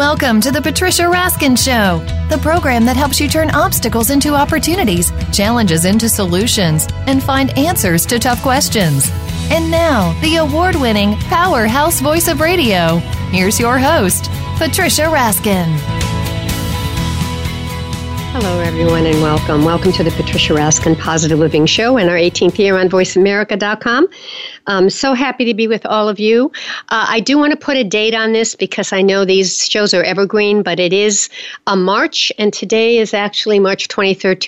Welcome to the Patricia Raskin Show, the program that helps you turn obstacles into opportunities, challenges into solutions, and find answers to tough questions. And now, the award winning powerhouse voice of radio. Here's your host, Patricia Raskin. Hello, everyone, and welcome. Welcome to the Patricia Raskin Positive Living Show and our 18th year on VoiceAmerica.com. I'm so happy to be with all of you. Uh, I do want to put a date on this because I know these shows are evergreen, but it is a March, and today is actually March 23rd,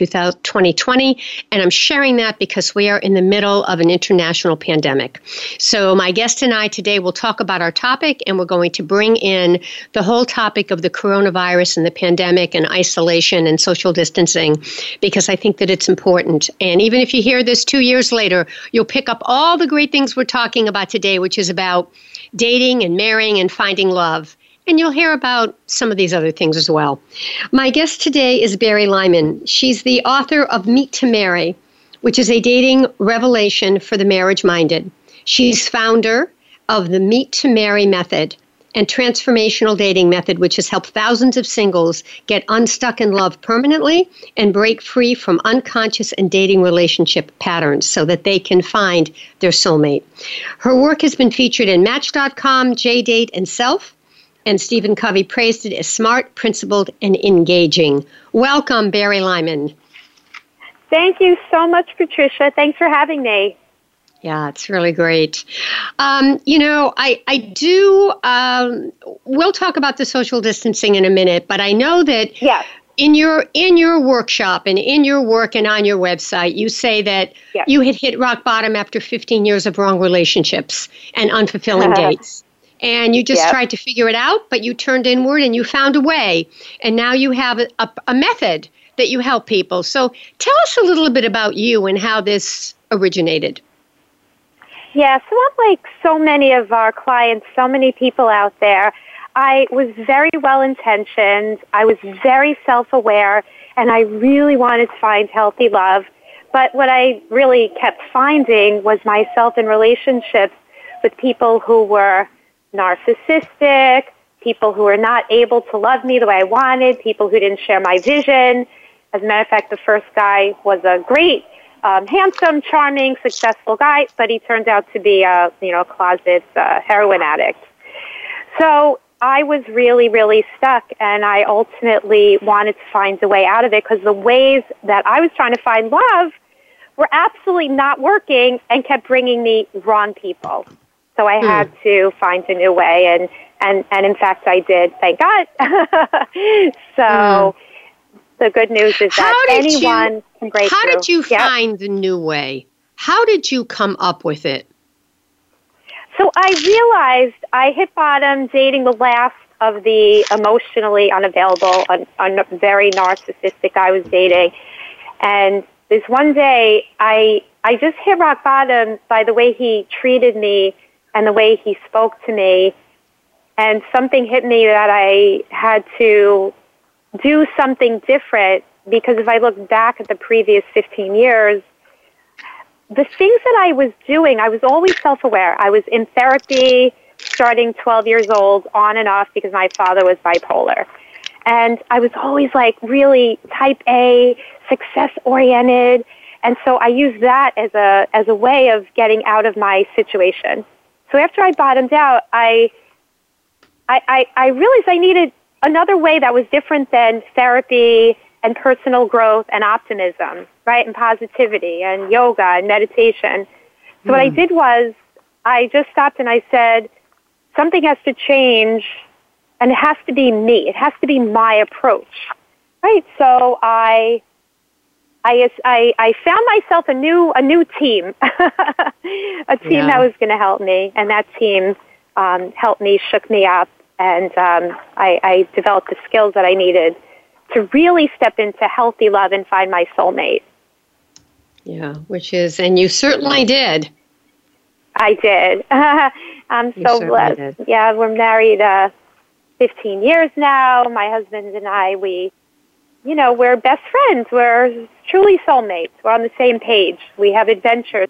2020. And I'm sharing that because we are in the middle of an international pandemic. So, my guest and I today will talk about our topic, and we're going to bring in the whole topic of the coronavirus and the pandemic and isolation and social distancing because I think that it's important. And even if you hear this two years later, you'll pick up all the great things things we're talking about today, which is about dating and marrying and finding love. And you'll hear about some of these other things as well. My guest today is Bari Lyman. She's the author of Meet to Marry, which is a dating revelation for the marriage minded. She's founder of the Meet to Marry method, and transformational dating method, which has helped thousands of singles get unstuck in love permanently and break free from unconscious and dating relationship patterns so that they can find their soulmate. Her work has been featured in Match.com, JDate, and Self. And Stephen Covey praised it as smart, principled, and engaging. Welcome, Bari Lyman. Thank you so much, Patricia. Thanks for having me. Yeah, it's really great. Um, you know, I, I do, um, we'll talk about the social distancing in a minute, but I know that yes. in your in your workshop and in your work and on your website, you say that yes. you had hit rock bottom after 15 years of wrong relationships and unfulfilling dates. And you just yep. tried to figure it out, but you turned inward and you found a way. And now you have a, a, a method that you help people. So tell us a little bit about you and how this originated. Yeah, so like so many of our clients, so many people out there. I was very well intentioned. I was very self aware, and I really wanted to find healthy love. But what I really kept finding was myself in relationships with people who were narcissistic, people who were not able to love me the way I wanted, people who didn't share my vision. As a matter of fact, the first guy was a great um, handsome, charming, successful guy, but he turned out to be a you know closet uh, heroin addict. So I was really, really stuck, and I ultimately wanted to find a way out of it because the ways that I was trying to find love were absolutely not working and kept bringing me wrong people. So I had hmm. to find a new way, and and and in fact, I did. Thank God. so. Hmm the good news is that anyone you, can break How through. did you yep. find the new way? How did you come up with it? So I realized I hit bottom dating the last of the emotionally unavailable, un, un, very narcissistic I was dating. And this one day, I I just hit rock bottom by the way he treated me and the way he spoke to me. And something hit me that I had to do something different because if I look back at the previous 15 years, the things that I was doing, I was always self aware. I was in therapy starting 12 years old, on and off, because my father was bipolar. And I was always like really type A, success oriented. And so I used that as a, as a way of getting out of my situation. So after I bottomed out, I, I, I, I realized I needed another way that was different than therapy and personal growth and optimism, right? And positivity and yoga and meditation. So mm. what I hmm. did was I just stopped and I said, something has to change and it has to be me. It has to be my approach, right? So I, I, I, I found myself a new, a new team, a team yeah. that was going to help me. And that team um, helped me, shook me up, and um, I, I developed the skills that I needed to really step into healthy love and find my soulmate. Yeah, which is, and you certainly did. I did. I'm you so blessed. Did. Yeah, we're married uh, 15 years now. My husband and I, we, you know, we're best friends. We're truly soulmates. We're on the same page. We have adventures.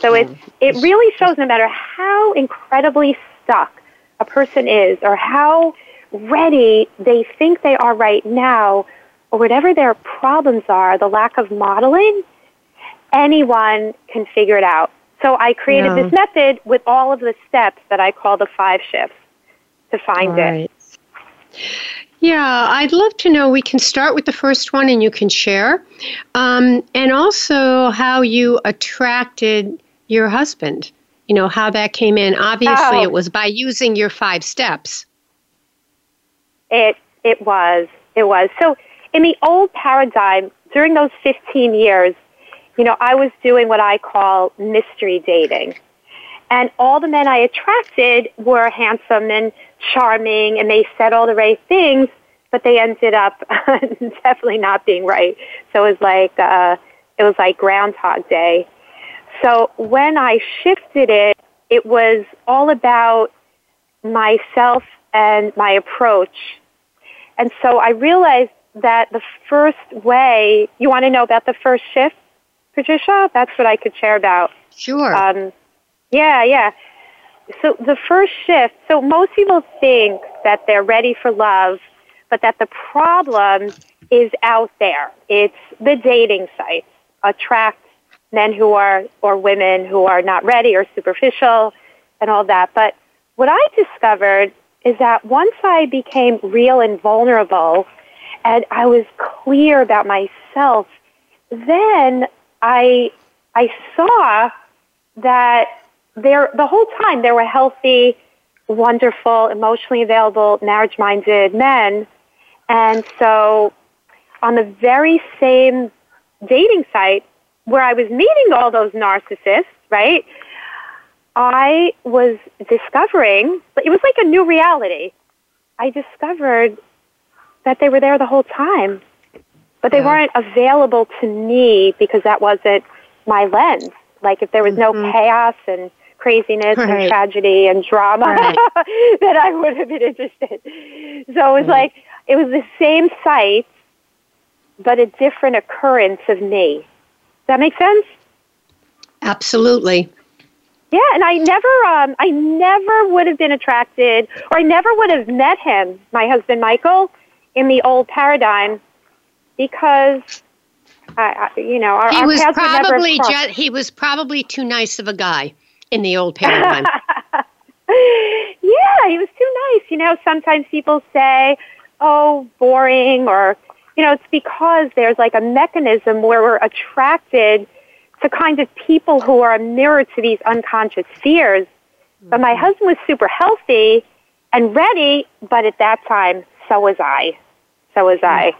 So it it really shows no matter how incredibly stuck a person is or how ready they think they are right now, or whatever their problems are, the lack of modeling, anyone can figure it out. So I created this method with all of the steps that I call the five shifts to find right. it. Yeah, I'd love to know. We can start with the first one and you can share. Um, and also how you attracted your husband. You know, how that came in. Obviously, oh. it was by using your five steps. It, it was. It was. So, in the old paradigm, during those 15 years, you know, I was doing what I call mystery dating. And all the men I attracted were handsome and charming and they said all the right things, but they ended up definitely not being right. So it was like, uh, it was like Groundhog Day. So when I shifted it, it was all about myself and my approach. And so I realized that the first way, you want to know about the first shift, Patricia? That's what I could share about. Sure. Um, yeah, yeah. So the first shift, so most people think that they're ready for love, but that the problem is out there. It's the dating sites attract men who are, or women who are not ready or superficial and all that. But what I discovered is that once I became real and vulnerable and I was clear about myself, then I, I saw that there, the whole time there were healthy, wonderful, emotionally available, marriage-minded men. And so on the very same dating site where I was meeting all those narcissists, right? I was discovering, it was like a new reality. I discovered that they were there the whole time, but they yeah. weren't available to me because that wasn't my lens. Like if there was no mm-hmm. chaos and craziness right. and tragedy and drama right. that I would have been interested. So it was right. like it was the same site, but a different occurrence of me. That make sense? Absolutely. Yeah, and I never, um, I never would have been attracted, or I never would have met him, my husband Michael, in the old paradigm, because I, I, you know, our, he our was probably ju- he was probably too nice of a guy in the old paradigm. yeah, he was too nice. You know, sometimes people say, "Oh, boring," or you know, it's because there's like a mechanism where we're attracted to kind of people who are a mirror to these unconscious fears. Mm-hmm. But my mm-hmm. husband was super healthy and ready, but at that time, so was I. So was I.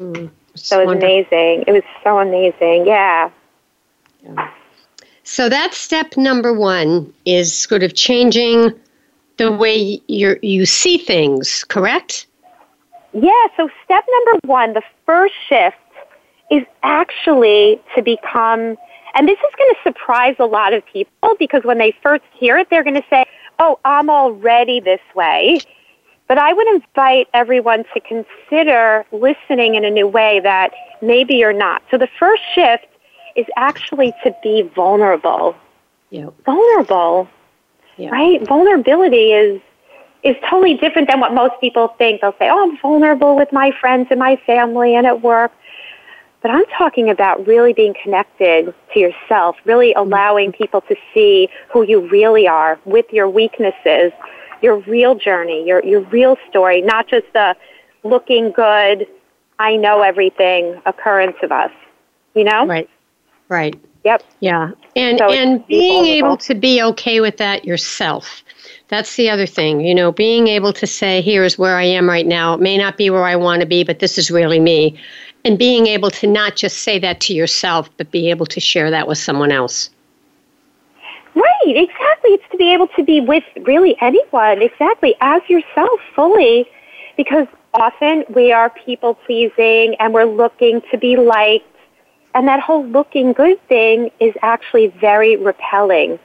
Mm-hmm. So it was wonderful. amazing. It was so amazing. Yeah. yeah. So that's step number one is sort of changing the way you you see things, correct? Yeah, so step number one, the first shift is actually to become, and this is going to surprise a lot of people because when they first hear it, they're going to say, oh, I'm already this way. But I would invite everyone to consider listening in a new way that maybe you're not. So the first shift is actually to be vulnerable. Yeah. Vulnerable. Yeah. Right? Vulnerability is is totally different than what most people think. They'll say, "Oh, I'm vulnerable with my friends and my family and at work." But I'm talking about really being connected to yourself, really mm-hmm. allowing people to see who you really are with your weaknesses, your real journey, your your real story, not just the looking good, I know everything occurrence of us. You know? Right. Right. Yep. Yeah. And so and being able to be okay with that yourself. That's the other thing, you know, being able to say, here's where I am right now. It may not be where I want to be, but this is really me. And being able to not just say that to yourself, but be able to share that with someone else. Right, exactly. It's to be able to be with really anyone, exactly, as yourself fully, because often we are people pleasing and we're looking to be liked and that whole looking good thing is actually very repelling.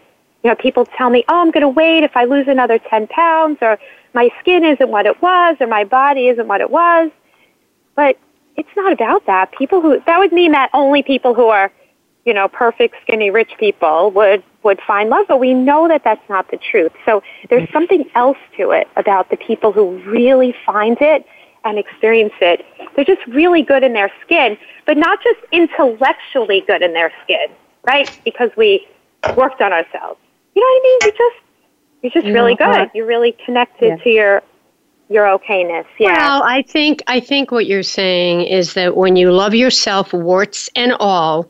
You know, people tell me, oh, I'm going to wait if I lose another 10 pounds, or my skin isn't what it was, or my body isn't what it was. But it's not about that. People who, that would mean that only people who are you know, perfect skinny rich people would would find love, but we know that that's not the truth. So there's something else to it about the people who really find it and experience it. They're just really good in their skin, but not just intellectually good in their skin, right? Because we worked on ourselves. You know what I mean? You're just you're just really good. Uh, you're really connected yeah. to your your okayness. Yeah. Well, I think I think what you're saying is that when you love yourself, warts and all,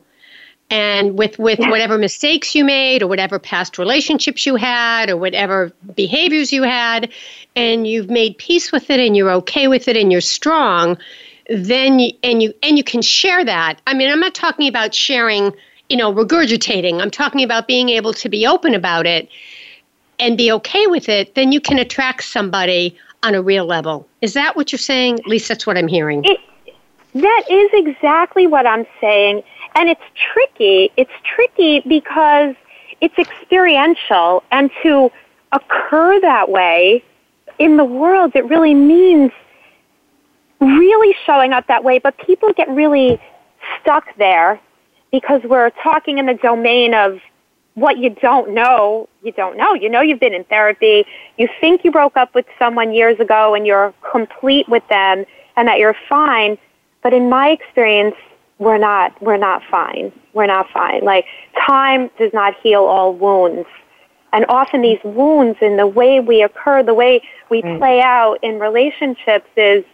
and with with yeah. whatever mistakes you made or whatever past relationships you had or whatever behaviors you had and you've made peace with it and you're okay with it and you're strong then you, and you and you can share that. I mean i'm not talking about sharing you know regurgitating. I'm talking about being able to be open about it and be okay with it. Then you can attract somebody on a real level. Is that what you're saying? At least that's what i'm hearing. It, that is exactly what i'm saying and it's tricky. It's tricky because it's experiential and to occur that way in the world, it really means really showing up that way, but people get really stuck there because we're talking in the domain of what you don't know, you don't know. You know you've been in therapy. You think you broke up with someone years ago and you're complete with them and that you're fine. But in my experience, we're not we're not fine. We're not fine. Like time does not heal all wounds. And often these wounds and the way we occur, the way we right. play out in relationships is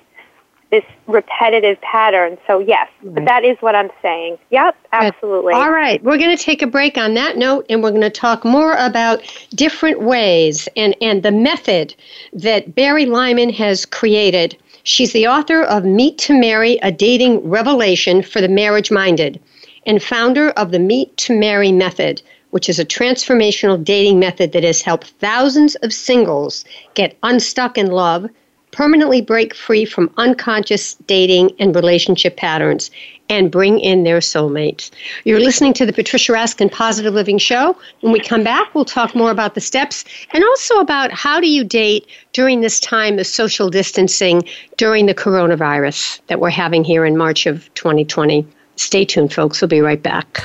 this repetitive pattern. So yes, right. but that is what I'm saying. Yep, absolutely. All right, we're going to take a break on that note, and we're going to talk more about different ways and and the method that Bari Lyman has created She's the author of Meet to Marry, a dating revelation for the marriage minded, and founder of the Meet to Marry method, which is a transformational dating method that has helped thousands of singles get unstuck in love, permanently break free from unconscious dating and relationship patterns, and bring in their soulmates. You're listening to the Patricia Raskin Positive Living Show. When we come back, we'll talk more about the steps and also about how do you date during this time of social distancing during the coronavirus that we're having here in March of 2020. Stay tuned, folks. We'll be right back.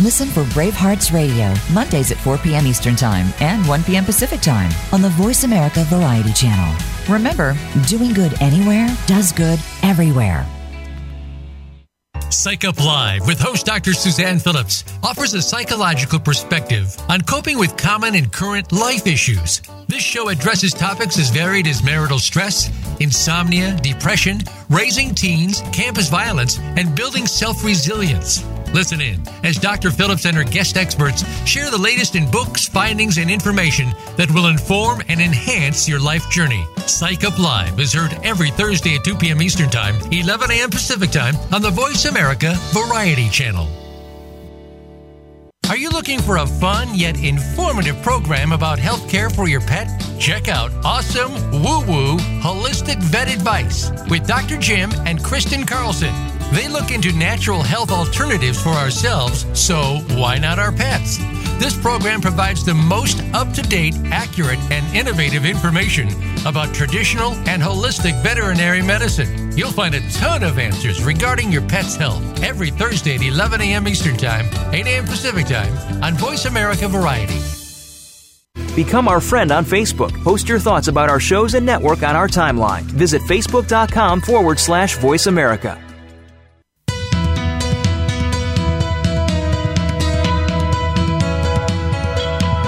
Listen for Bravehearts Radio, Mondays at 4 p.m. Eastern Time and 1 p.m. Pacific Time on the Voice America Variety Channel. Remember, doing good anywhere does good everywhere. Psych Up Live with host Dr. Suzanne Phillips offers a psychological perspective on coping with common and current life issues. This show addresses topics as varied as marital stress, insomnia, depression, raising teens, campus violence, and building self resilience. Listen in as Dr. Phillips and her guest experts share the latest in books, findings, and information that will inform and enhance your life journey. Psych Up Live is heard every Thursday at 2 p.m. Eastern Time, 11 a.m. Pacific Time on the Voice America Variety Channel. Are you looking for a fun yet informative program about healthcare for your pet? Check out Awesome Woo Woo Holistic Vet Advice with Dr. Jim and Kristen Carlson. They look into natural health alternatives for ourselves, so why not our pets? This program provides the most up to date, accurate, and innovative information about traditional and holistic veterinary medicine. You'll find a ton of answers regarding your pet's health every Thursday at 11 a.m. Eastern Time, 8 a.m. Pacific Time on Voice America Variety. Become our friend on Facebook. Post your thoughts about our shows and network on our timeline. Visit facebook.com forward slash voice America.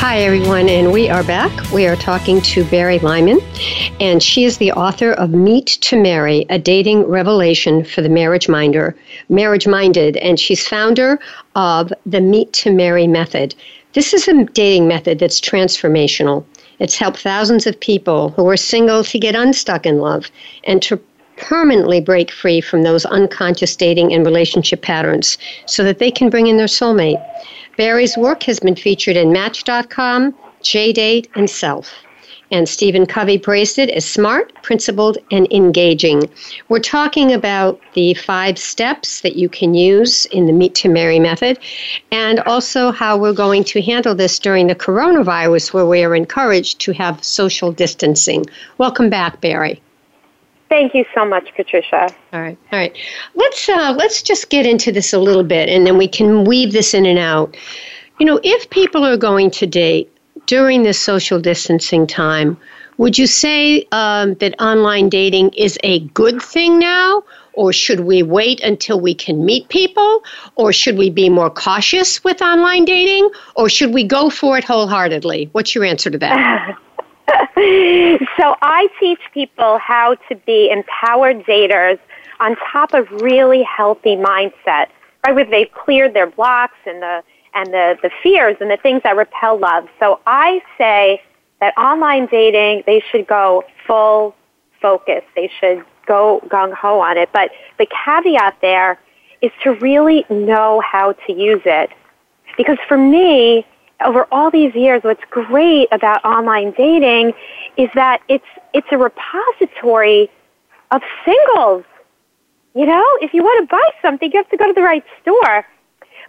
Hi, everyone, and we are back. We are talking to Bari Lyman, and she is the author of Meet to Marry, a dating revelation for the marriage minder, marriage minded, and she's founder of the Meet to Marry method. This is a dating method that's transformational. It's helped thousands of people who are single to get unstuck in love and to permanently break free from those unconscious dating and relationship patterns so that they can bring in their soulmate. Bari's work has been featured in Match.com, JDate, and Self. And Stephen Covey praised it as smart, principled, and engaging. We're talking about the five steps that you can use in the Meet to Marry method, and also how we're going to handle this during the coronavirus, where we are encouraged to have social distancing. Welcome back, Bari. Thank you so much, Patricia. All right, all right. Let's uh, let's just get into this a little bit, and then we can weave this in and out. You know, if people are going to date during this social distancing time, would you say um, that online dating is a good thing now, or should we wait until we can meet people, or should we be more cautious with online dating, or should we go for it wholeheartedly? What's your answer to that? so I teach people how to be empowered daters on top of really healthy mindset, right? Where they've cleared their blocks and the and the, the fears and the things that repel love. So I say that online dating, they should go full focus. They should go gung ho on it. But the caveat there is to really know how to use it. Because for me, over all these years, what's great about online dating is that it's it's a repository of singles. You know, if you want to buy something, you have to go to the right store.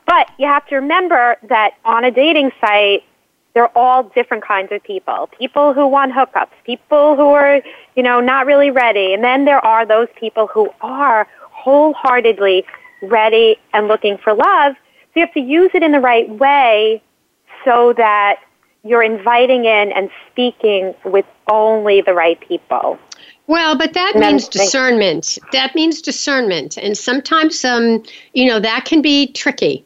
But you have to remember that on a dating site, they're all different kinds of people. People who want hookups, people who are, you know, not really ready. And then there are those people who are wholeheartedly ready and looking for love. So you have to use it in the right way so that you're inviting in and speaking with only the right people. Well, but that and means discernment. That means discernment. And sometimes, um, you know, that can be tricky.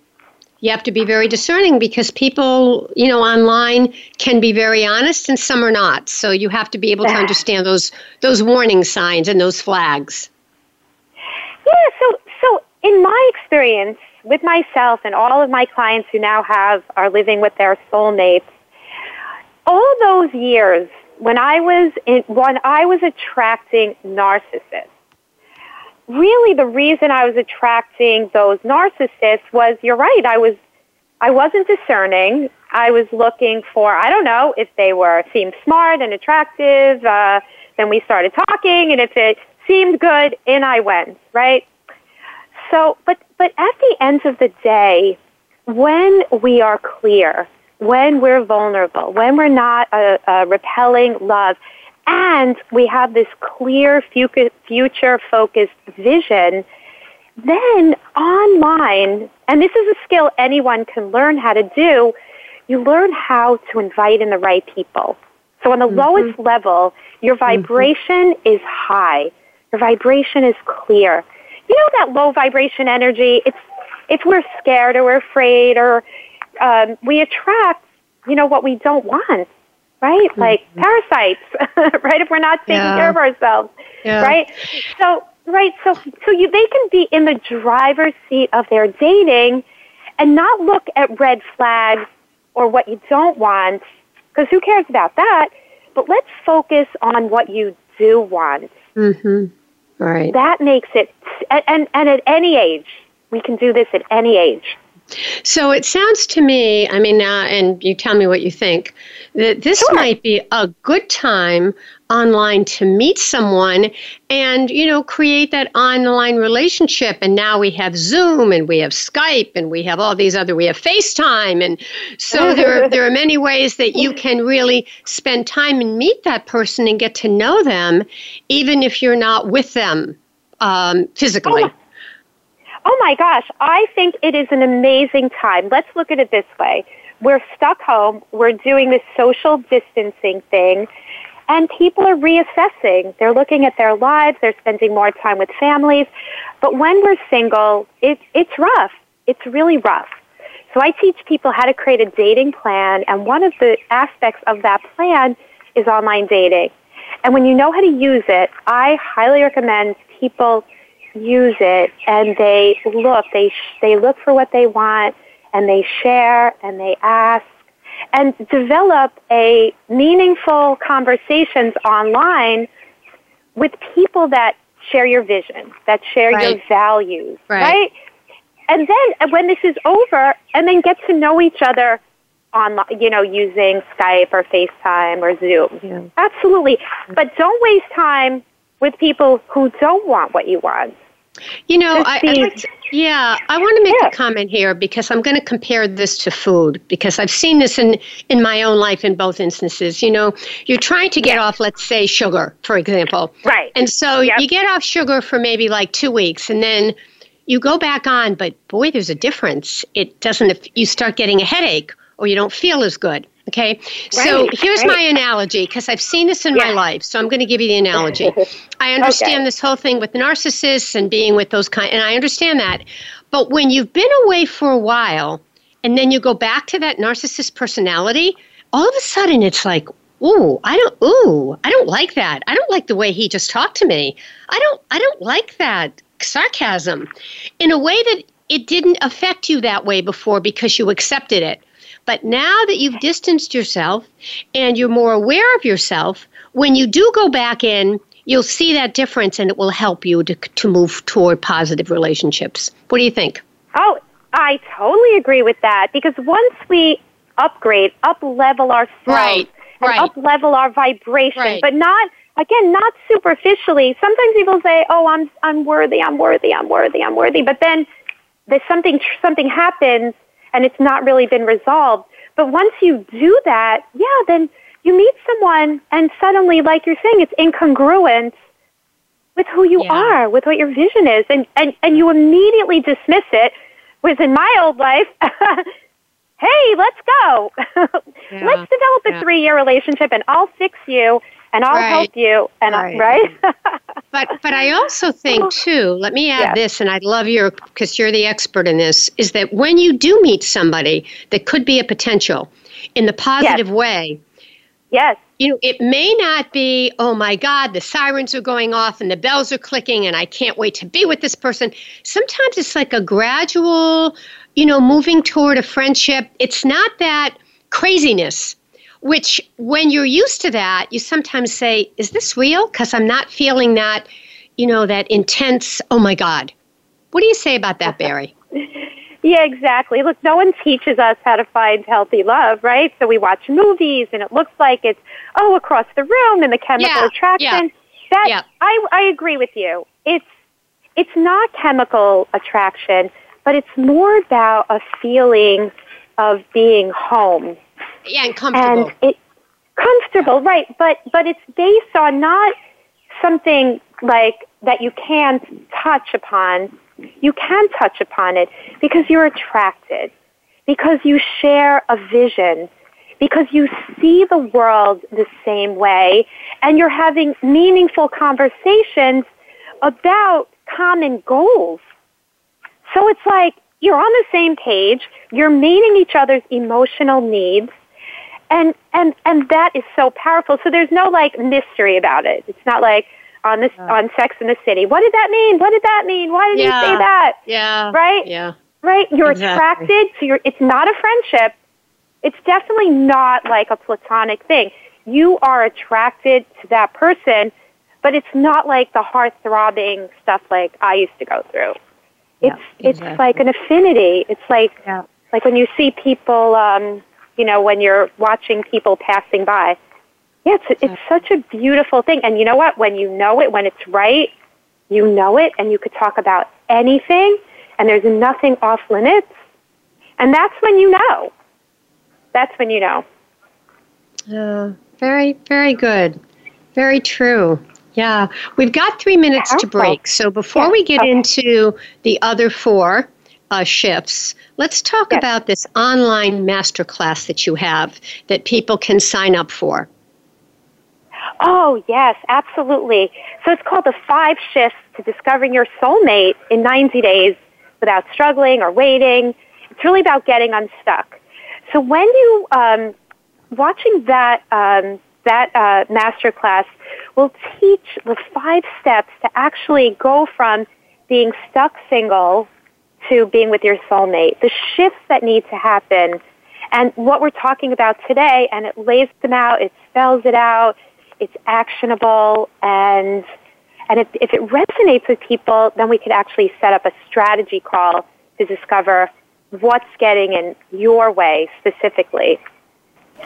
You have to be very discerning because people, you know, online can be very honest and some are not. So you have to be able to understand those those warning signs and those flags. Yeah, so so in my experience, with myself and all of my clients who now have are living with their soulmates, all those years when I was in, when I was attracting narcissists, really the reason I was attracting those narcissists was you're right. I was I wasn't discerning. I was looking for I don't know if they were seemed smart and attractive. Uh, then we started talking, and if it seemed good, in I went. Right. So, but, but at the end of the day, when we are clear, when we're vulnerable, when we're not a, a repelling love, and we have this clear future focused vision, then online, and this is a skill anyone can learn how to do, you learn how to invite in the right people. So on the mm-hmm. lowest level, your mm-hmm. vibration mm-hmm. is high. Your vibration is clear you know that low vibration energy. It's if we're scared or we're afraid or um, we attract, you know, what we don't want, right? Mm-hmm. Like parasites, right? If we're not taking yeah. care of ourselves, yeah. right? So, right. So, so you they can be in the driver's seat of their dating and not look at red flags or what you don't want, because who cares about that? But let's focus on what you do want. Mm-hmm. Right. That makes it, and, and at any age, we can do this at any age. So it sounds to me, I mean, uh, and you tell me what you think, that this sure. might be a good time online to meet someone and, you know, create that online relationship. And now we have Zoom and we have Skype and we have all these other, we have FaceTime. And so there, there are many ways that you can really spend time and meet that person and get to know them, even if you're not with them um, physically. Oh Oh my gosh, I think it is an amazing time. Let's look at it this way. We're stuck home. We're doing this social distancing thing. And people are reassessing. They're looking at their lives, they're spending more time with families. But when we're single, it, it's rough. It's really rough. So I teach people how to create a dating plan, and one of the aspects of that plan is online dating. And when you know how to use it, I highly recommend people use it and they look, they, they look for what they want and they share and they ask and develop a meaningful conversations online with people that share your vision, that share right. your values, right. right? And then when this is over, and then get to know each other on, you know, using Skype or FaceTime or Zoom. Yeah. Absolutely. But don't waste time with people who don't want what you want. You know, I, like to, yeah, I want to make yeah. a comment here because I'm going to compare this to food because I've seen this in in my own life in both instances. You know, you're trying to get yeah. off, let's say, sugar, for example, right? And so yep. you get off sugar for maybe like two weeks, and then you go back on, but boy, there's a difference. It doesn't. If you start getting a headache or you don't feel as good. Okay, right, so here's right. my analogy because I've seen this in yeah. my life. So I'm going to give you the analogy. I understand okay. this whole thing with narcissists and being with those kind, and I understand that. But when you've been away for a while, and then you go back to that narcissist personality, all of a sudden it's like, ooh, I don't, ooh, I don't like that. I don't like the way he just talked to me. I don't, I don't like that sarcasm, in a way that it didn't affect you that way before because you accepted it. But now that you've distanced yourself and you're more aware of yourself, when you do go back in, you'll see that difference and it will help you to, to move toward positive relationships. What do you think? Oh, I totally agree with that because once we upgrade, up level ourselves, right, and right. up level our vibration, right. but not again, not superficially. Sometimes people say, "Oh, I'm I'm worthy, I'm worthy, I'm worthy, I'm worthy," but then there's something something happens and it's not really been resolved. But once you do that, yeah, then you meet someone and suddenly, like you're saying, it's incongruent with who you yeah. are, with what your vision is, and, and, and you immediately dismiss it. Whereas in my old life, hey, let's go. yeah. Let's develop a yeah. three year relationship and I'll fix you and I'll right. help you. And right, right? but but I also think too. Let me add yes. this, and I'd love your because you're the expert in this. Is that when you do meet somebody that could be a potential in the positive yes. way? Yes. You know, it may not be, oh my God, the sirens are going off and the bells are clicking and I can't wait to be with this person. Sometimes it's like a gradual, you know, moving toward a friendship. It's not that craziness which, when you're used to that, you sometimes say, Is this real? Because I'm not feeling that, you know, that intense, oh my God. What do you say about that, Bari? Yeah, exactly. Look, no one teaches us how to find healthy love, right? So we watch movies and it looks like it's, oh, across the room and the chemical yeah, attraction. Yeah, that, yeah. I, I agree with you. It's, it's not chemical attraction, but it's more about a feeling of being home yeah, and comfortable. And it comfortable, right? But but it's based on not something like that you can touch upon. You can touch upon it because you're attracted, because you share a vision, because you see the world the same way, and you're having meaningful conversations about common goals. So it's like you're on the same page, you're meeting each other's emotional needs, and and and that is so powerful. So there's no like mystery about it. It's not like on this yeah. on Sex in the City. What did that mean? What did that mean? Why did yeah. you say that? Yeah. Right. Yeah. Right. You're exactly. attracted. So you're. It's not a friendship. It's definitely not like a platonic thing. You are attracted to that person, but it's not like the heart throbbing stuff like I used to go through. It's yeah, exactly. it's like an affinity. It's like like when you see people. um you know, when you're watching people passing by. Yeah, it's, it's such a beautiful thing. And you know what? When you know it, when it's right, you know it, and you could talk about anything, and there's nothing off limits. And that's when you know. That's when you know. Uh, very, very good. Very true. Yeah. We've got three minutes to break. So before yeah. we get okay. into the other four, uh, shifts. Let's talk yes. about this online masterclass that you have that people can sign up for. Oh, yes, absolutely. So it's called the five shifts to discovering your soulmate in 90 days without struggling or waiting. It's really about getting unstuck. So when you, um, watching that, um, that uh, master class will teach the five steps to actually go from being stuck single to being with your soulmate, the shifts that need to happen, and what we're talking about today, and it lays them out, it spells it out, it's actionable, and and if, if it resonates with people, then we could actually set up a strategy call to discover what's getting in your way specifically.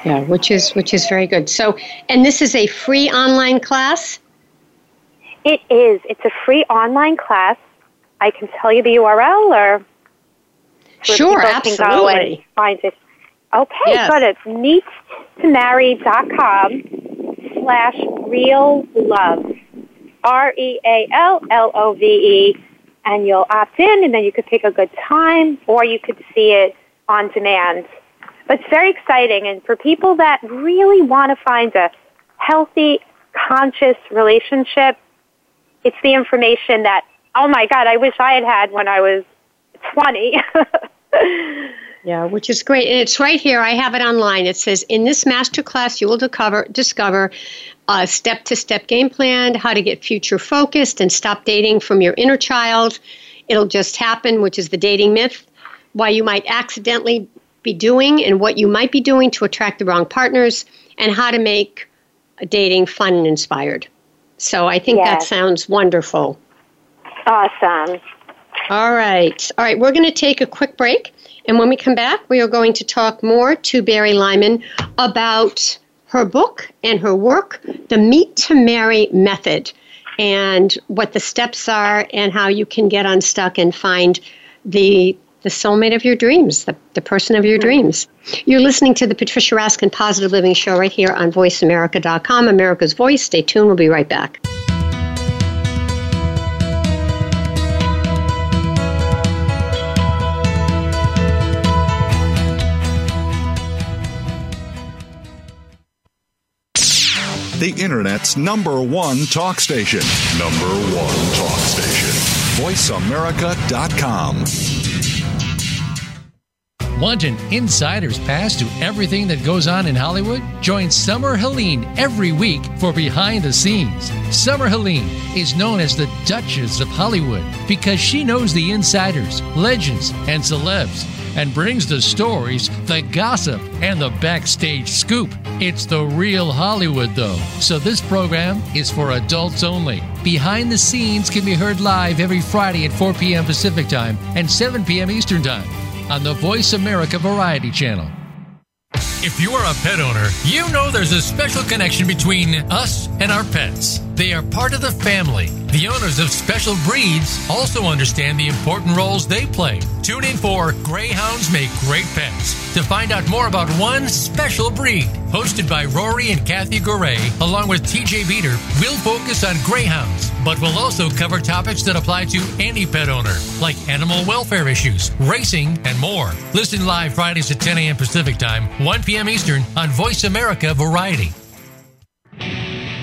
Yeah, which is which is very good. So, and this is a free online class. It is. It's a free online class. I can tell you the URL, or sure, absolutely. find it. Okay, yes. go to meettomarry.com slash real love. R E A L L O V E, and you'll opt in, and then you could pick a good time, or you could see it on demand. But it's very exciting, and for people that really want to find a healthy, conscious relationship, it's the information that, oh my God, I wish I had had when I was 20. Yeah, which is great. And it's right here. I have it online. It says in this masterclass, you will discover, discover a step to step game plan, how to get future focused and stop dating from your inner child. It'll just happen, which is the dating myth, why you might accidentally be doing and what you might be doing to attract the wrong partners, and how to make dating fun and inspired. So I think yes. that sounds wonderful. Awesome. All right. All right. We're going to take a quick break. And when we come back, we are going to talk more to Bari Lyman about her book and her work, The Meet to Marry Method, and what the steps are and how you can get unstuck and find the the soulmate of your dreams, the, the person of your dreams. You're listening to the Patricia Raskin Positive Living Show right here on VoiceAmerica.com, America's Voice. Stay tuned. We'll be right back. The Internet's number one talk station. Number one talk station. VoiceAmerica.com. Want an insider's pass to everything that goes on in Hollywood? Join Summer Helene every week for Behind the Scenes. Summer Helene is known as the Duchess of Hollywood because she knows the insiders, legends, and celebs and brings the stories, the gossip, and the backstage scoop. It's the real Hollywood, though, so this program is for adults only. Behind the Scenes can be heard live every Friday at 4 p.m. Pacific Time and 7 p.m. Eastern Time on the Voice America Variety Channel. If you are a pet owner, you know there's a special connection between us and our pets. They are part of the family. The owners of special breeds also understand the important roles they play. Tune in for Greyhounds Make Great Pets to find out more about one special breed. Hosted by Rory and Kathy Goray, along with TJ Beater, we'll focus on greyhounds, but we'll also cover topics that apply to any pet owner, like animal welfare issues, racing, and more. Listen live Fridays at 10 a.m. Pacific Time, 1 p.m. Eastern on Voice America Variety.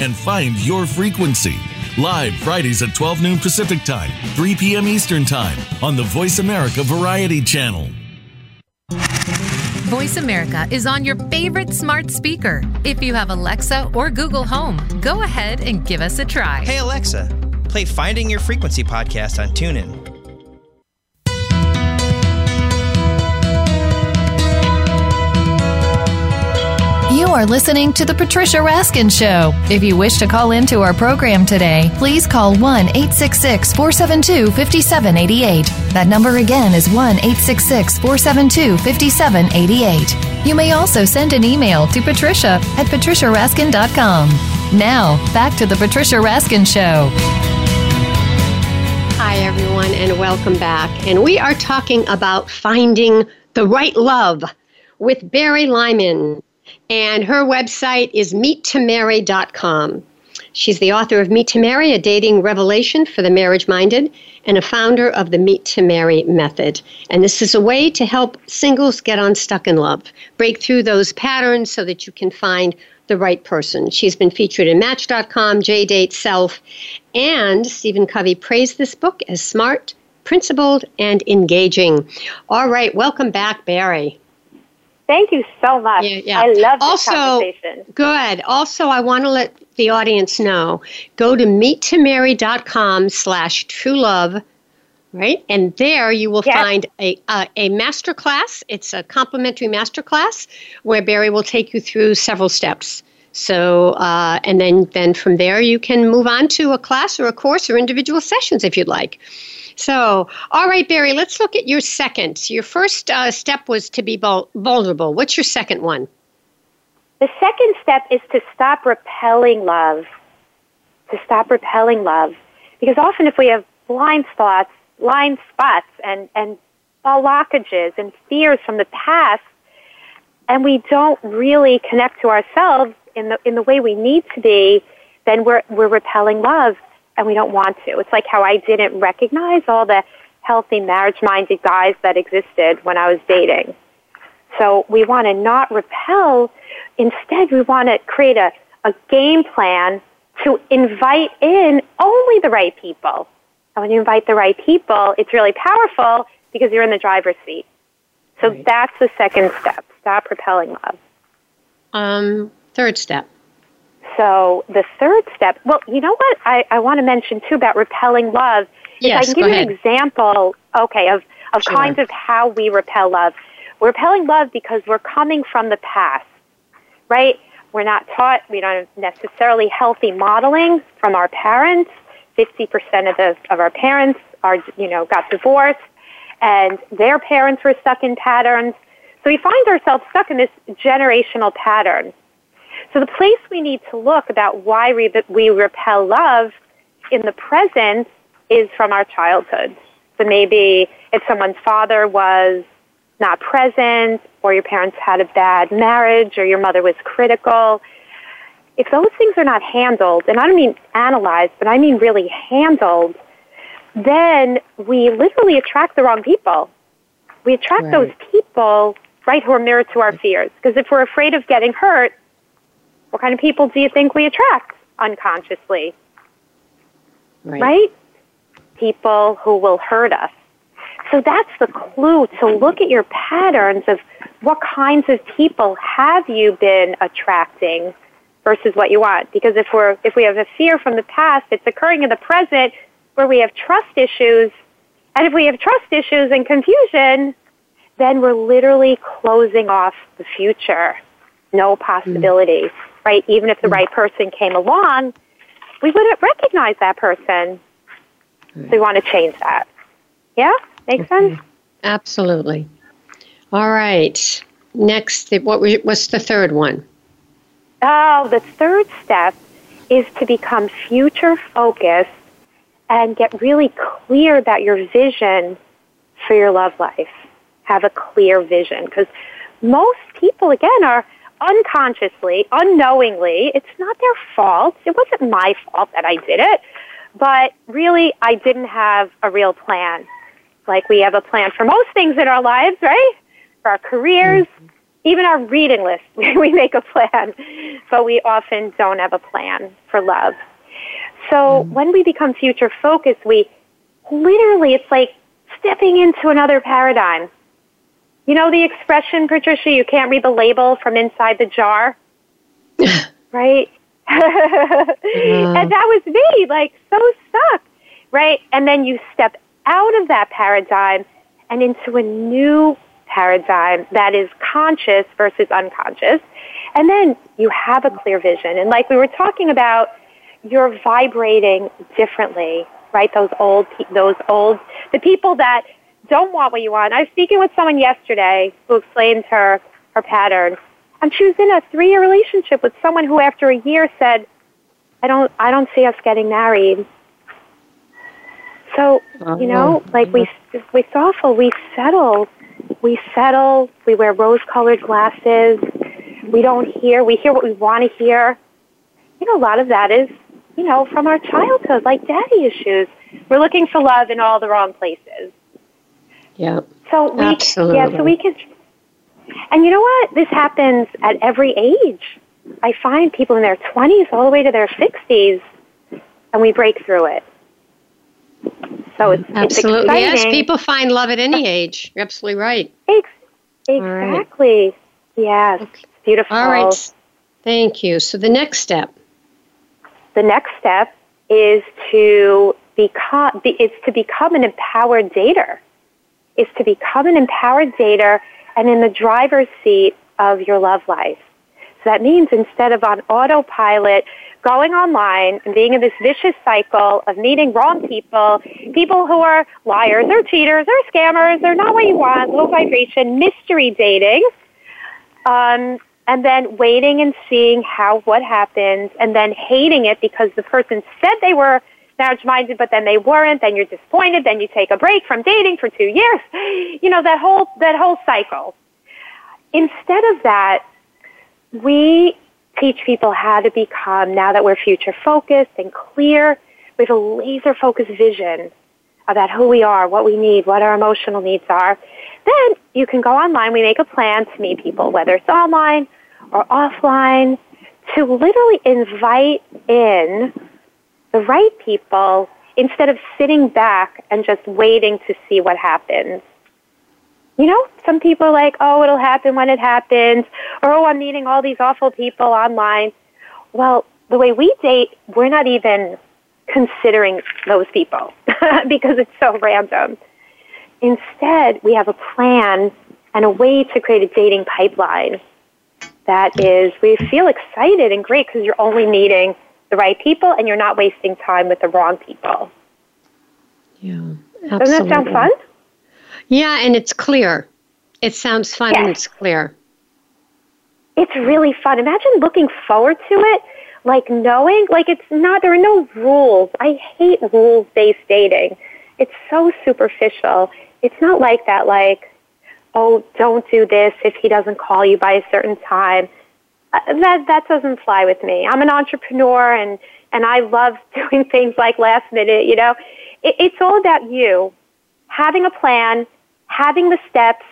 and find your frequency. Live Fridays at 12 noon Pacific Time, 3 p.m. Eastern Time on the Voice America Variety Channel. Voice America is on your favorite smart speaker. If you have Alexa or Google Home, go ahead and give us a try. Hey, Alexa, play Finding Your Frequency podcast on TuneIn. You are listening to The Patricia Raskin Show. If you wish to call into our program today, please call 1 866 472 5788. That number again is 1 866 472 5788. You may also send an email to patricia at patriciaraskin.com. Now, back to the Patricia Raskin Show. Hi, everyone, and welcome back. And we are talking about finding the right love with Bari Lyman. And her website is meettomarry.com. She's the author of Meet to Marry, a dating revelation for the marriage minded, and a founder of the Meet to Marry method. And this is a way to help singles get unstuck in love, break through those patterns so that you can find the right person. She's been featured in Match.com, JDate, Self, and Stephen Covey praised this book as smart, principled, and engaging. All right, welcome back, Bari. Thank you so much. Yeah, yeah. I love this also, conversation. Good. Also, I want to let the audience know, go to meettomarry.com slash true love, right? And there you will yes. find a, a, a master class. It's a complimentary master class where Bari will take you through several steps. So, uh, and then, then from there you can move on to a class or a course or individual sessions if you'd like. So, all right, Bari, let's look at your second. Your first uh, step was to be vulnerable. What's your second one? The second step is to stop repelling love. To stop repelling love. Because often if we have blind spots, blind spots and, and blockages and fears from the past, and we don't really connect to ourselves in the, in the way we need to be, then we're, we're repelling love and we don't want to. It's like how I didn't recognize all the healthy marriage-minded guys that existed when I was dating. So we want to not repel. Instead, we want to create a, a game plan to invite in only the right people. And when you invite the right people, it's really powerful because you're in the driver's seat. So right. that's the second step. Stop repelling love. Um, third step. So the third step, well, you know what I, I want to mention too about repelling love. Yes, I can give you an example, okay, of, of sure. kinds of how we repel love. We're repelling love because we're coming from the past, right? We're not taught, we don't have necessarily healthy modeling from our parents. 50% of, the, of our parents are, you know, got divorced and their parents were stuck in patterns. So we find ourselves stuck in this generational pattern. So the place we need to look about why we, we repel love in the present is from our childhood. So maybe if someone's father was not present, or your parents had a bad marriage, or your mother was critical, if those things are not handled, and I don't mean analyzed, but I mean really handled, then we literally attract the wrong people. We attract right. those people, right, who are mirrored to our fears. Because if we're afraid of getting hurt, what kind of people do you think we attract unconsciously? Right. right? People who will hurt us. So that's the clue to look at your patterns of what kinds of people have you been attracting versus what you want. Because if we're if we have a fear from the past, it's occurring in the present where we have trust issues. And if we have trust issues and confusion, then we're literally closing off the future. No possibility. Mm right? Even if the mm. right person came along, we wouldn't recognize that person. So we want to change that. Yeah? Makes mm-hmm. sense? Absolutely. All right. Next, what was, what's the third one? Oh, the third step is to become future focused and get really clear about your vision for your love life. Have a clear vision because most people, again, are unconsciously, unknowingly. It's not their fault. It wasn't my fault that I did it. But really, I didn't have a real plan. Like we have a plan for most things in our lives, right? For our careers, mm-hmm. even our reading list, we make a plan. But we often don't have a plan for love. So mm-hmm. when we become future focused, we literally, it's like stepping into another paradigm you know the expression, Patricia, you can't read the label from inside the jar? right? uh-huh. And that was me, like so stuck, right? And then you step out of that paradigm and into a new paradigm that is conscious versus unconscious. And then you have a clear vision. And like we were talking about, you're vibrating differently, right? Those old, those old, the people that don't want what you want. I was speaking with someone yesterday who explained her, her pattern. And she was in a three year relationship with someone who after a year said, I don't I don't see us getting married. So, you know, Oh. like we we thoughtful, we settle. We settle, we wear rose-colored glasses. We don't hear, we hear what we want to hear. You know, a lot of that is, you know, from our childhood, like daddy issues. We're looking for love in all the wrong places. Yeah. So we Absolutely. yeah, so we can and you know what? This happens at every age. I find people in their 20s all the way to their 60s and we break through it. So it's, Absolutely. it's Yes, people find love at any age. You're absolutely right. Ex- right. exactly. Yes. It's beautiful. All right. Thank you. So the next step. The next step is to become be, is to become an empowered dater. Is to become an empowered dater and in the driver's seat of your love life. So that means instead of on autopilot, going online and being in this vicious cycle of meeting wrong people, people who are liars or cheaters or scammers, they're not what you want, low vibration, mystery dating, um, and then waiting and seeing how what happens, and then hating it because the person said they were marriage minded, but then they weren't. Then you're disappointed. Then you take a break from dating for two years. You know that whole that whole cycle. Instead of that, we teach people how to become now that we're future focused and clear with a laser focused vision about who we are, what we need, what our emotional needs are. Then you can go online. We make a plan to meet people, whether it's online or offline, to literally invite in the right people instead of sitting back and just waiting to see what happens. You know, some people are like, oh, it'll happen when it happens, or oh, I'm meeting all these awful people online. Well, the way we date, we're not even considering those people because it's so random. Instead, we have a plan and a way to create a dating pipeline that is, we feel excited and great because you're only meeting the right people and you're not wasting time with the wrong people. Yeah. Doesn't that sound fun? Yeah, and it's clear. It sounds fun and it's clear. It's really fun. Imagine looking forward to it, like knowing, like it's not, there are no rules. I hate rules based dating. It's so superficial. It's not like that, like, oh, don't do this if he doesn't call you by a certain time. Uh, that, that doesn't fly with me. I'm an entrepreneur and, and I love doing things like last minute, you know. It, it's all about you having a plan, having the steps,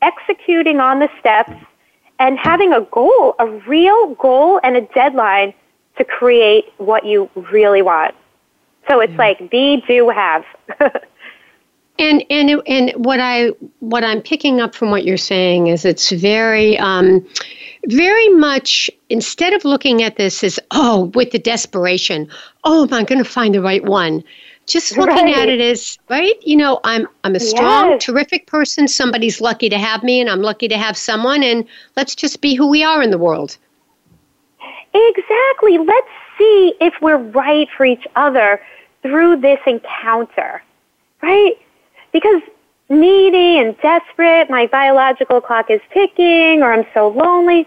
executing on the steps, and having a goal, a real goal and a deadline to create what you really want. So it's like be, do, have. And and and what I what I'm picking up from what you're saying is it's very um, very much instead of looking at this as oh with the desperation oh am I going to find the right one just looking Right. at it as right you know I'm I'm a strong Yes. terrific person somebody's lucky to have me and I'm lucky to have someone and let's just be who we are in the world Exactly. Let's see if we're right for each other through this encounter, right? Because needy and desperate, my biological clock is ticking, or I'm so lonely,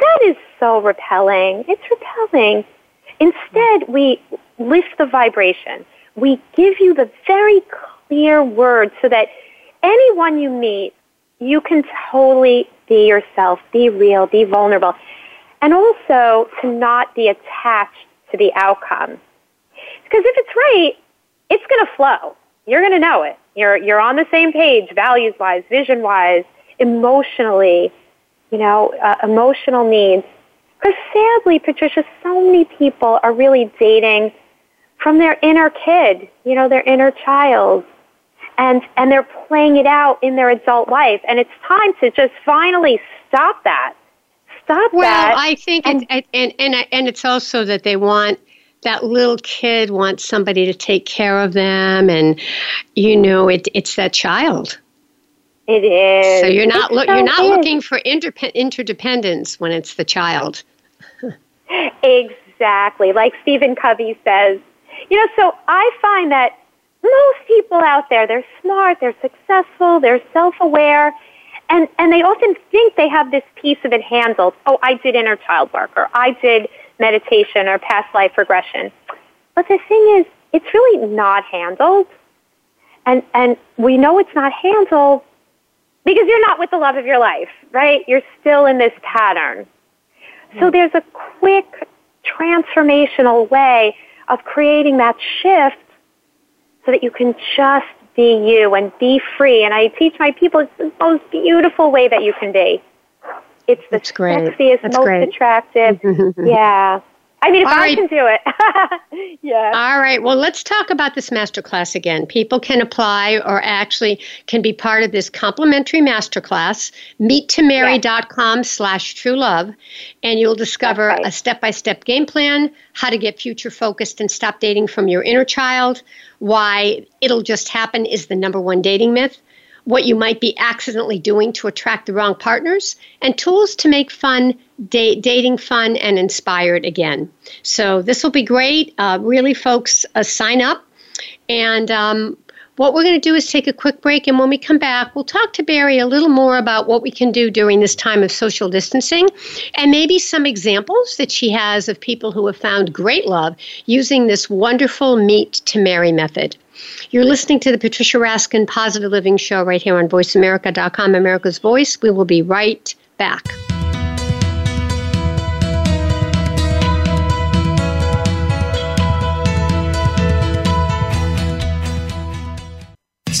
that is so repelling. It's repelling. Instead, we lift the vibration. We give you the very clear words so that anyone you meet, you can totally be yourself, be real, be vulnerable and also to not be attached to the outcome. Because if it's right, it's going to flow. You're going to know it. You're, you're on the same page, values wise, vision wise, emotionally, you know, uh, emotional needs. Because sadly, Patricia, so many people are really dating from their inner kid, you know, their inner child. And, and they're playing it out in their adult life. And it's time to just finally stop that stop well that. Well, I think and it, and and I- and it's also that they want that little kid wants somebody to take care of them and you know it it's that child it is. so you're not It look you're not is. looking for interdep- interdependence when it's the child Exactly. Like Stephen Covey says. You know, so I find that most people out there, they're smart, they're successful, they're self-aware, and, and they often think they have this piece of it handled. Oh, I did inner child work, or I did meditation or past life regression. But the thing is, it's really not handled. And, and we know it's not handled because you're not with the love of your life, right? You're still in this pattern. So hmm. there's a quick transformational way of creating that shift so that you can just be you and be free. And I teach my people it's the most beautiful way that you can be. It's the That's great. sexiest, That's most great. attractive. yeah. I mean, if All I right. can do it. yeah. All right. Well, let's talk about this masterclass again. People can apply or actually can be part of this complimentary masterclass, meettomarry.com slash true love, and you'll discover right. a step-by-step game plan, how to get future focused and stop dating from your inner child, why it'll just happen is the number one dating myth, what you might be accidentally doing to attract the wrong partners, and tools to make fun da- dating fun and inspired again. So this will be great. Uh, really, folks, uh, sign up. And um, what we're going to do is take a quick break, and when we come back, we'll talk to Bari a little more about what we can do during this time of social distancing, and maybe some examples that she has of people who have found great love using this wonderful meet to marry method. You're listening to the Patricia Raskin Positive Living Show right here on VoiceAmerica.com, America's Voice. We will be right back.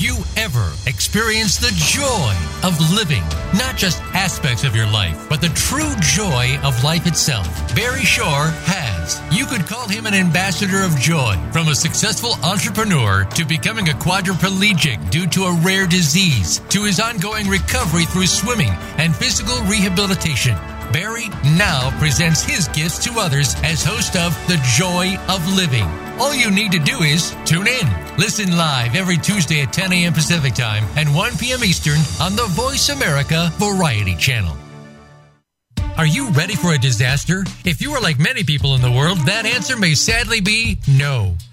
You ever experienced the joy of living? Not just aspects of your life, but the true joy of life itself. Barry Shore has. You could call him an ambassador of joy. From a successful entrepreneur to becoming a quadriplegic due to a rare disease to his ongoing recovery through swimming and physical rehabilitation. Barry now presents his gifts to others as host of The Joy of Living. All you need to do is tune in. Listen live every Tuesday at 10 a.m. Pacific Time and 1 p.m. Eastern on the Voice America Variety Channel. Are you ready for a disaster? If you are like many people in the world, that answer may sadly be no.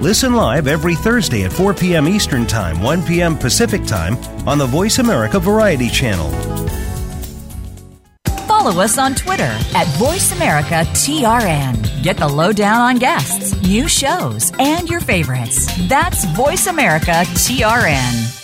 Listen live every Thursday at 4 p.m. Eastern Time, 1 p.m. Pacific Time on the Voice America Variety Channel. Follow us on Twitter at VoiceAmericaTRN. Get the lowdown on guests, new shows, and your favorites. That's VoiceAmericaTRN.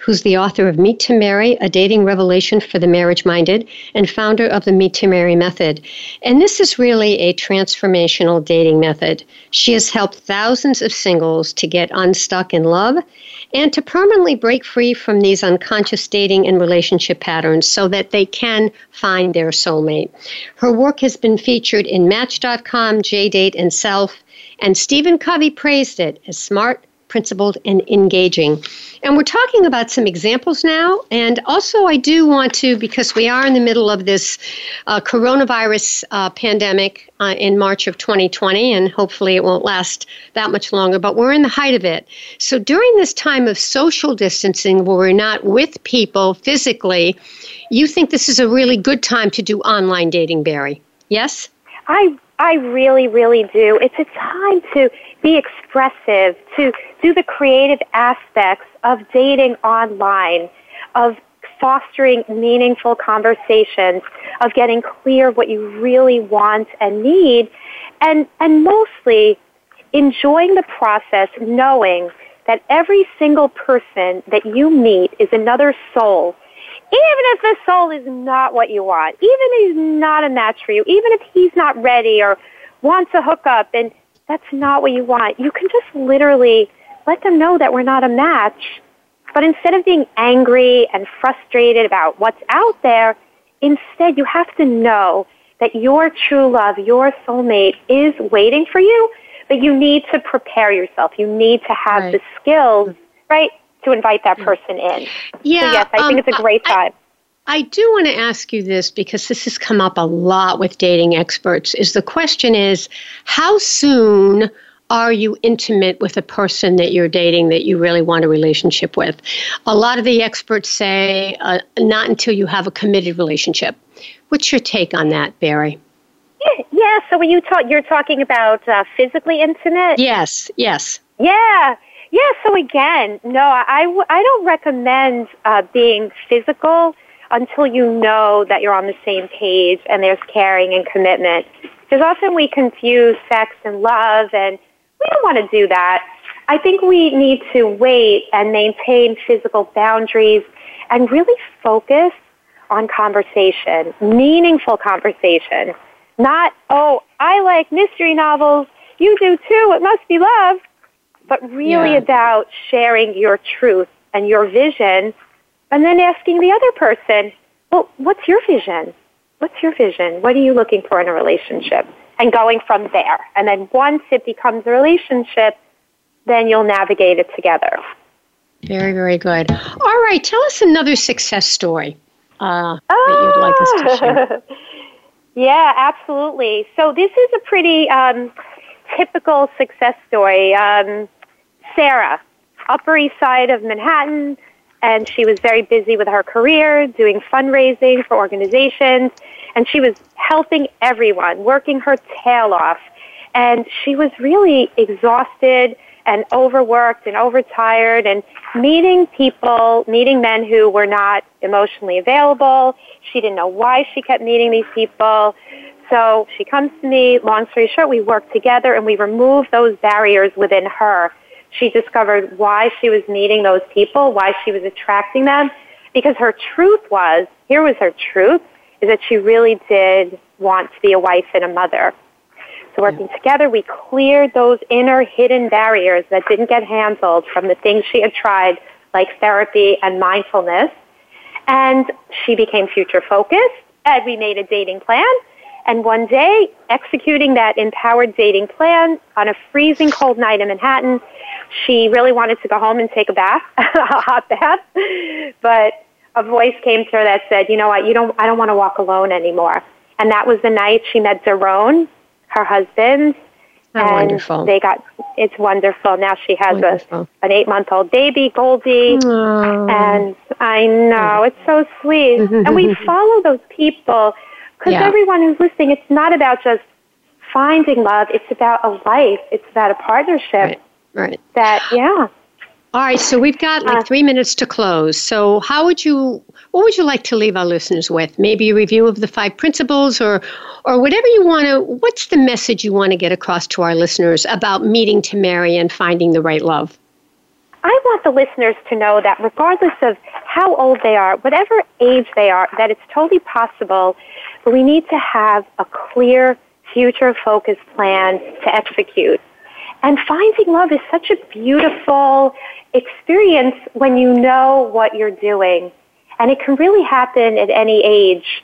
who's the author of Meet to Marry, a dating revelation for the marriage minded, and founder of the Meet to Marry method. And this is really a transformational dating method. She has helped thousands of singles to get unstuck in love and to permanently break free from these unconscious dating and relationship patterns so that they can find their soulmate. Her work has been featured in Match.com, JDate, and Self, and Stephen Covey praised it as smart, principled, and engaging. And we're talking about some examples now. And also, I do want to, because we are in the middle of this uh, coronavirus uh, pandemic uh, in March of 2020, and hopefully it won't last that much longer, but we're in the height of it. So during this time of social distancing, where we're not with people physically, you think this is a really good time to do online dating, Bari? Yes? I I really, really do. It's a time to be expressive, to do the creative aspects of dating online, of fostering meaningful conversations, of getting clear what you really want and need, and, and mostly enjoying the process knowing that every single person that you meet is another soul. Even if the soul is not what you want, even if he's not a match for you, even if he's not ready or wants a hookup and that's not what you want, you can just literally let them know that we're not a match. But instead of being angry and frustrated about what's out there, instead you have to know that your true love, your soulmate is waiting for you, but you need to prepare yourself. You need to have right. the skills, right? to invite that person in. Yeah. So yes, I think um, it's a great time. I, I do want to ask you this because this has come up a lot with dating experts. Is the question is how soon are you intimate with a person that you're dating that you really want a relationship with? A lot of the experts say uh, not until you have a committed relationship. What's your take on that, Bari? Yeah, yeah. So when you talk, you're talking about uh, physically intimate. Yes, yes. Yeah, yeah, so again, no, I, I don't recommend uh, being physical until you know that you're on the same page and there's caring and commitment. Because often we confuse sex and love, and we don't want to do that. I think we need to wait and maintain physical boundaries and really focus on conversation, meaningful conversation. Not, oh, I like mystery novels, you do too, it must be love but really yeah. about sharing your truth and your vision and then asking the other person, well, what's your vision? What's your vision? What are you looking for in a relationship? And going from there. And then once it becomes a relationship, then you'll navigate it together. Very, very good. All right, tell us another success story uh, that you'd like us to share. yeah, absolutely. So this is a pretty um, typical success story. Um, Sarah, Upper East Side of Manhattan, and she was very busy with her career, doing fundraising for organizations, and she was helping everyone, working her tail off. And she was really exhausted and overworked and overtired and meeting people, meeting men who were not emotionally available. She didn't know why she kept meeting these people. So she comes to me, long story short, we work together and we remove those barriers within her she discovered why she was meeting those people, why she was attracting them, because her truth was, here was her truth, is that she really did want to be a wife and a mother. So working yeah. together, we cleared those inner hidden barriers that didn't get handled from the things she had tried, like therapy and mindfulness. And she became future focused, and we made a dating plan and one day, executing that empowered dating plan on a freezing cold night in Manhattan, she really wanted to go home and take a bath, a hot bath. But a voice came to her that said, "You know what? You don't. I don't want to walk alone anymore." And that was the night she met Daron, her husband, oh, and wonderful. they got. It's wonderful. Now she has a an eight month old baby, Goldie, and I know it's so sweet. and we follow those people because yeah. everyone who's listening, it's not about just finding love. It's about a life. It's about a partnership. Right. Right. That, yeah. All right, so we've got like uh, three minutes to close. So, how would you, what would you like to leave our listeners with? Maybe a review of the five principles, or, or whatever you want to. What's the message you want to get across to our listeners about meeting to marry and finding the right love? I want the listeners to know that regardless of how old they are, whatever age they are, that it's totally possible but we need to have a clear future focused plan to execute. And finding love is such a beautiful experience when you know what you're doing. And it can really happen at any age.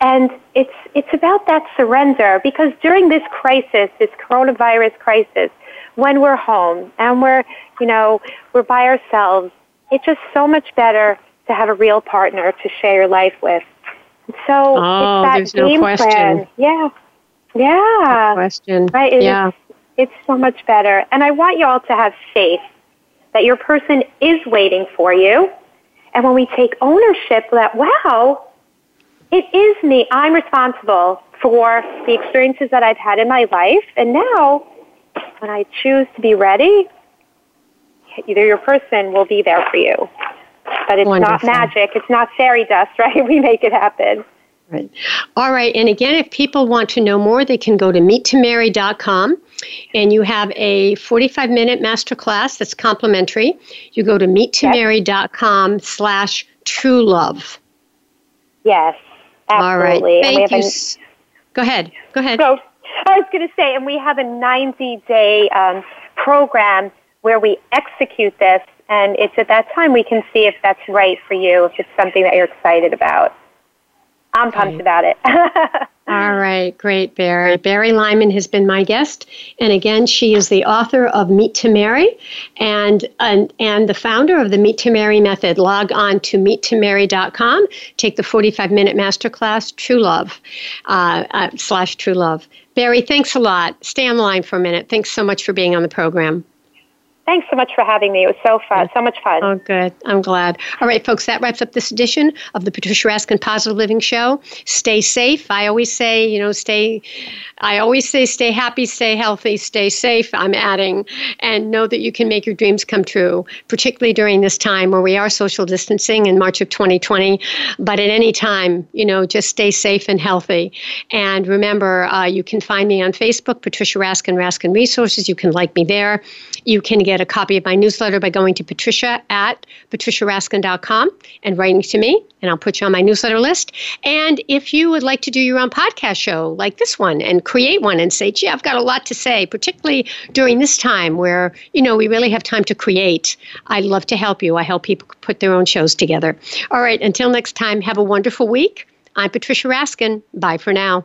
And it's, it's about that surrender because during this crisis, this coronavirus crisis, when we're home and we're, you know, we're by ourselves, it's just so much better to have a real partner to share your life with. So oh, it's that there's game no question. plan. Yeah. Yeah. No question. Right. It's, yeah. It's so much better. And I want you all to have faith that your person is waiting for you. And when we take ownership that, wow, it is me. I'm responsible for the experiences that I've had in my life. And now, when I choose to be ready, either your person will be there for you. But it's Wonderful. not magic. It's not fairy dust, right? We make it happen. Right. All right. And again, if people want to know more, they can go to meettomarry.com and you have a 45 minute masterclass that's complimentary. You go to meettomarry.com slash true love. Yes, absolutely. All right. Thank have you. an- Go ahead. Go ahead. So I was going to say, and we have a 90 day um, program where we execute this, and it's at that time we can see if that's right for you, if it's something that you're excited about. I'm pumped about it. All right, great, Bari. Bari Lyman has been my guest, and again, she is the author of Meet to Marry, and and and the founder of the Meet to Marry method. Log on to meettomarry.com. Take the 45-minute masterclass, True Love, uh, uh, slash True Love. Bari, thanks a lot. Stay on the line for a minute. Thanks so much for being on the program. Thanks so much for having me. It was so fun, so much fun. Oh, good. I'm glad. All right, folks, that wraps up this edition of the Patricia Raskin Positive Living Show. Stay safe. I always say, you know, stay, I always say, stay happy, stay healthy, stay safe. I'm adding, and know that you can make your dreams come true, particularly during this time where we are social distancing in March of 2020. But at any time, you know, just stay safe and healthy. And remember, uh, you can find me on Facebook, Patricia Raskin, Raskin Resources. You can like me there. You can get a copy of my newsletter by going to patricia at patriciaraskin.com and writing to me, and I'll put you on my newsletter list. And if you would like to do your own podcast show like this one and create one and say, gee, I've got a lot to say, particularly during this time where, you know, we really have time to create, I'd love to help you. I help people put their own shows together. All right, until next time, have a wonderful week. I'm Patricia Raskin. Bye for now.